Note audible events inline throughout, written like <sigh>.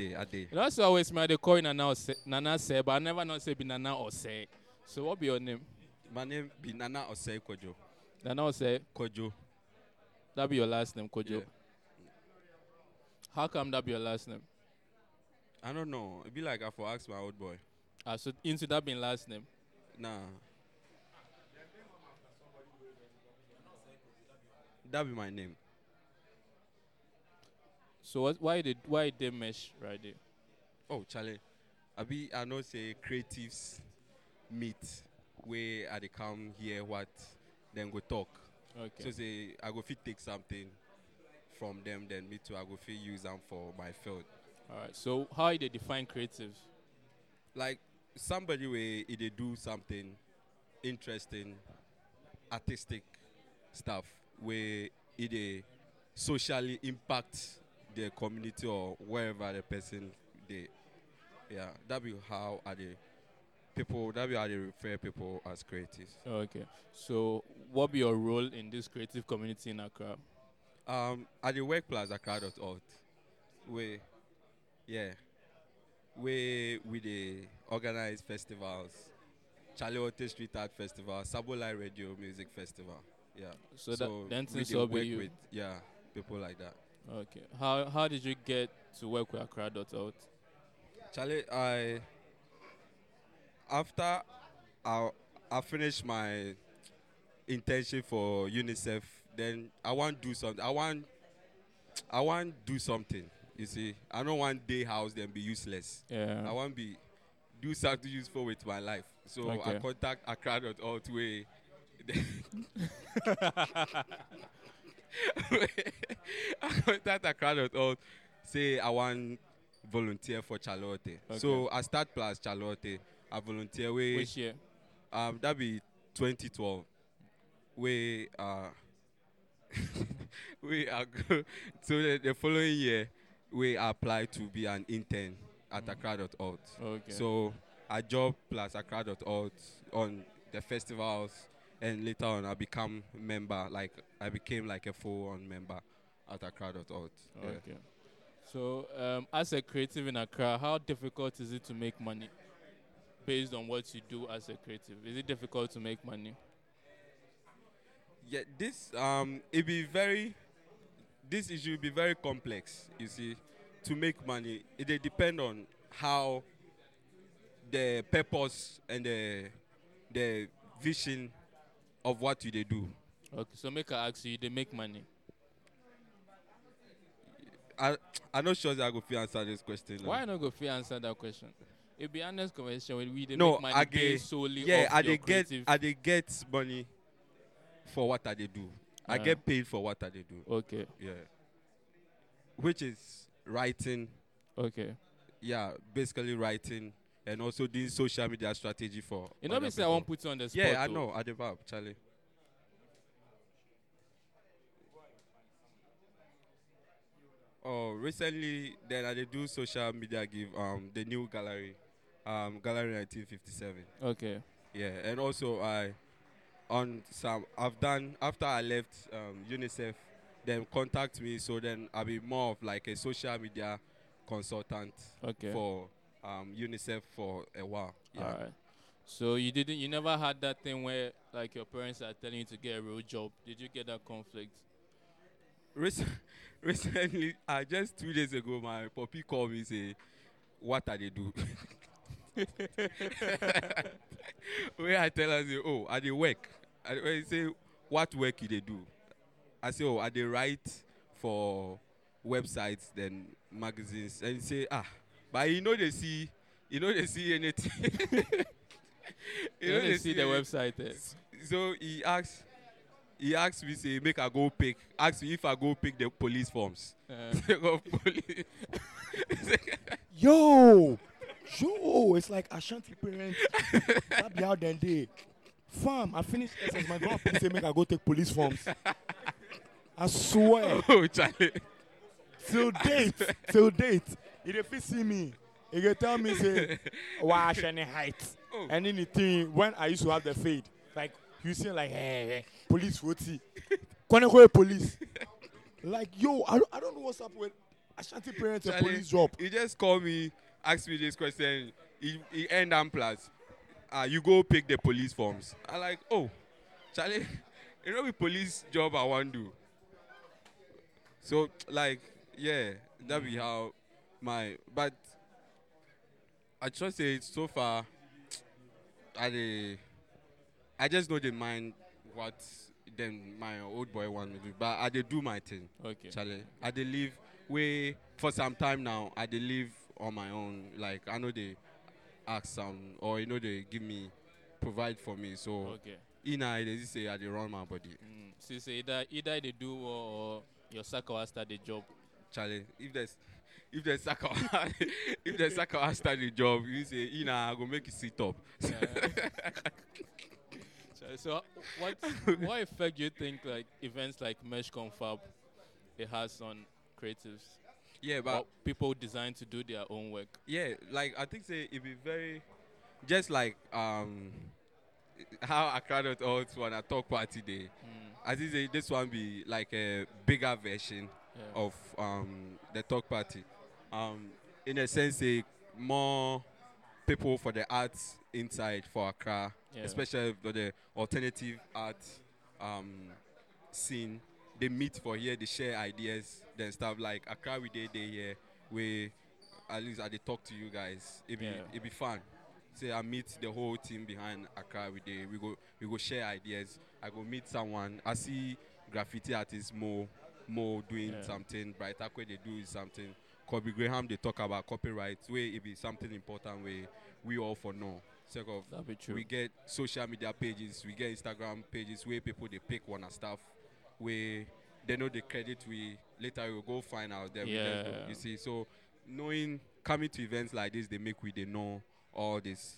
You know, so always my they call you Nana Ose, Nana say, but I never know say be Nana Ose. So what be your name? My name be Nana Osei Kojo. Nana Ose. Kojo. That be your last name, Kojo. Yeah. How come that be your last name? I don't know. It be like I for ask my old boy. Ah, so into that being last name. Nah. That be my name. So what, why did why they mesh right there? Oh, Charlie. I be I know say creatives meet where I they come here what then go talk. Okay. So say I go fit take something from them, then me too I go fit use them for my field. All right. So how do they define creatives? Like somebody where they do something interesting, artistic stuff where it socially impact the community or wherever the person they yeah that be how are the people that be how they refer people as creatives. Okay. So what be your role in this creative community in Accra? Um, at the work plaza crowd.org, we, yeah, we we the organize festivals, Chale Wote Street Art Festival, Sabolai Radio Music Festival, yeah. So, that then we since dey all work you. with yeah people like that. Okay. How how did you get to work with Accra.alt? Charlie, I after I I finished my internship for UNICEF, then I want to do something. I want I want do something. You see, I don't want day house then be useless. Yeah. I want be do something useful with my life. So I Okay. contact Out way. <laughs> <laughs> I contact Accra.alt say I want volunteer for Chale Wote. So I start plus Chale Wote. I volunteer way Which year? um that be 2012. We uh <laughs> we are go- so the, the following year we apply to be an intern at Accra.alt. Okay. So I job plus Accra.alt on the festivals and later on I become member like I became like a full on member at Accra.alt. Yeah. Okay. So, um, as a creative in Accra, how difficult is it to make money based on what you do as a creative? Is it difficult to make money? Yeah, this um it be very this issue be very complex, you see. To make money, it dey depend on how the purpose and the the vision of what you they do. Okay, so make I ask you, they make money. I I'm not sure that I go fit answer this question. now. Why not go free answer that question? It be honest conversation when we they no, make money I get solely yeah, off I they get. I they get money for what I they do. I Ah. get paid for what I they do. okay, Yeah. Which is writing, okay. yeah, basically writing and also doing social media strategy for. You know, me say I won't put you on the spot. Yeah, I though. know. At the verb, Charlie. Oh, recently, then I did do social media give um the new gallery, um gallery 1957. Okay, Yeah, and also I on some I've done after I left um, UNICEF, then contact me so then I'll be more of like a social media consultant okay. for um, UNICEF for a while. Yeah. All right. So you didn't, you never had that thing where like your parents are telling you to get a real job. Did you get that conflict? Rec- <laughs> recently, uh, just two days ago, my puppy called me say, "What are they do?" <laughs> Where I tell her, say, "Oh, are they work?" I he say, "What work do they do?" I say, "Oh, are they write for websites then magazines?" And he say, "Ah, but you know they see, you know they see anything." <laughs> You know, they see the website there. so he asked he asked me say make i go pick ask me if i go pick the police forms Uh, <laughs> police <laughs> Yo, yo, it's like Ashanti parents. that be how then they. Fam, I finished SS. My grandpa say make I go take police forms. I swear. oh charlie till date, till date. If they see me, he can tell me say, <laughs> wash any height. Oh. And then the thing when I used to have the fade, like you see like hey, hey police roti. Kone kwe police. Like yo, I don't, I don't know what's up with Ashanti parents a police job. He just called me, asked me this question. He, he end am plus. Uh, you go pick the police forms. I like, oh, Charlie, <laughs> you know the police job I want do. So like, yeah, that be how my but I just say so far I dey I just know they mind what them my old boy want me to do. But I dey do my thing. Okay. Charlie. I dey live way for some time now. I dey live on my own. Like I know they ask some or you know they give me provide for me. So Okay. in I they say I dey run my body. Mm. So you say either either they do or, or your soccer start the job. Charlie, if there's if there's soccer if they there's soccer start the job, you say in I go make you sit up. <laughs> So, so what what effect do you think like events like Mesh Confab it has on creatives? yeah, but or people designed to do their own work. yeah, like I think say it be very just like um how Accra dot alt when I talk party day. Mm. I think say this one be like a bigger version Yeah. of um, the talk party. Um, in a sense, say more people for the arts inside for Accra, Yeah. especially for the alternative art um, scene. They meet for here, they share ideas, then stuff like Accra we day day here. We at least I they talk to you guys. It be Yeah. it be fun. Say I meet the whole team behind Accra we day. We go we go share ideas. I go meet someone. I see graffiti artists more Mo doing Yeah. something. Bright Ackwerh they do something. Kobby Graham they talk about copyright. Where it be something important where we all for know. Sake of That'd be true. we get social media pages, we get Instagram pages where people they pick one and stuff where they know the credit we later we will go find out them. Yeah. You see, so knowing coming to events like this, they make we they know all these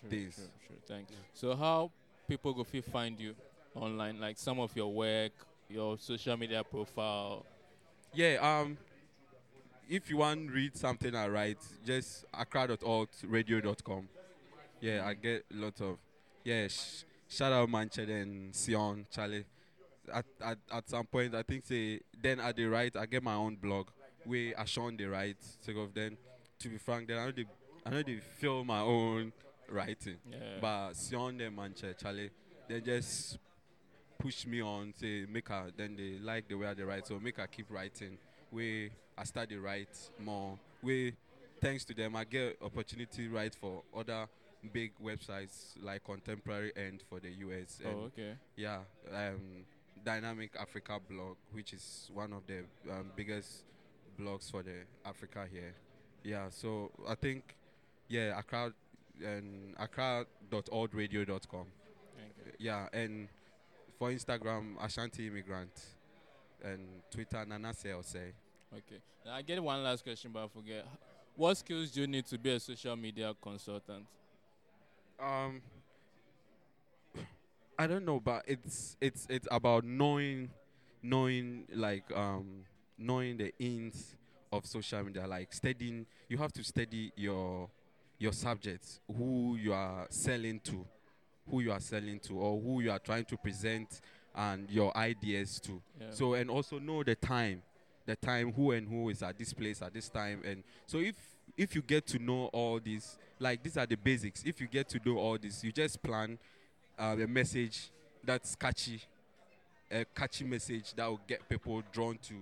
True, things. True, true. Thank you. So how people go fit find you online? Like some of your work, your social media profile. Yeah, um if you want read something I write, just accra.altradio.com. Yeah, I get a lot of yeah, sh- shout out Manchester and Sion, Charlie. At, at at some point I think say then at the write I get my own blog where I show the write. So of then to be frank, then I know they I know they feel my own writing. Yeah. But Sion and Manchester, Charlie, they just push me on, say make her then they like the way I write, so make her keep writing. We I to write more. We thanks to them I get opportunity write for other big websites like Contemporary and for the US. And oh, okay. yeah, um, Dynamic Africa blog, which is one of the um, biggest blogs for the Africa here. Yeah, so I think, yeah, Accra and accra.altradio.com. Yeah, and for Instagram, Ashanti Immigrant, and Twitter, Nana say. Okay. Now I get one last question, but I forget. What skills do you need to be a social media consultant? Um, I don't know, but it's it's it's about knowing, knowing like um knowing the ins of social media, like studying. You have to study your your subjects, who you are selling to, who you are selling to, or who you are trying to present, and your ideas to. Yeah. So and also know the time, the time who and who is at this place at this time, and so if if you get to know all these, like these are the basics. If you get to know all this, you just plan uh, a message that's catchy, a catchy message that will get people drawn to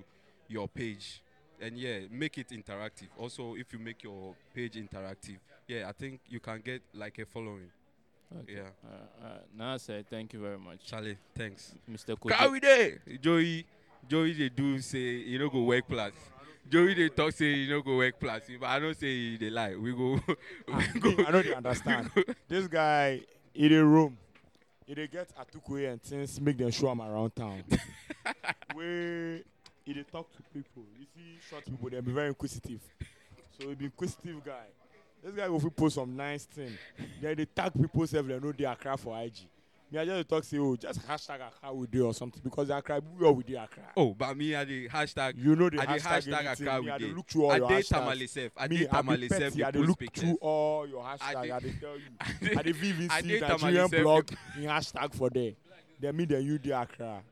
your page, and yeah, make it interactive. Also, if you make your page interactive, yeah, I think you can get like a following. Okay. Yeah, Uh, uh, now I say thank you very much, Charlie, thanks. Mr. Kojo. Joey, Joey they do say you know go work plus. Joey they talk say you know go work plus, but I don't say they lie. We go. <laughs> we go I don't dey understand. this guy, he dey roam. He dey get atukwe and things make them show him around town. <laughs> Where he dey talk to people. You see short people, they be very inquisitive. So he be inquisitive guy. This guy go fit post some nice thing. Then they tag people sef they know they Accra for IG. Me I just talk say oh just hashtag Accra we dey or something because Accra we all we dey Accra. Oh, but me I the hashtag. You know the I hashtag, hashtag. Accra we I dey. look through all I your hashtags. tamale self. I I be tamale self. I They dey post look pictures. through all your <laughs> hashtags. I dey tell you. I dey even I see dey tamale Nigerian blog in hashtag for there. Then me then you Accra.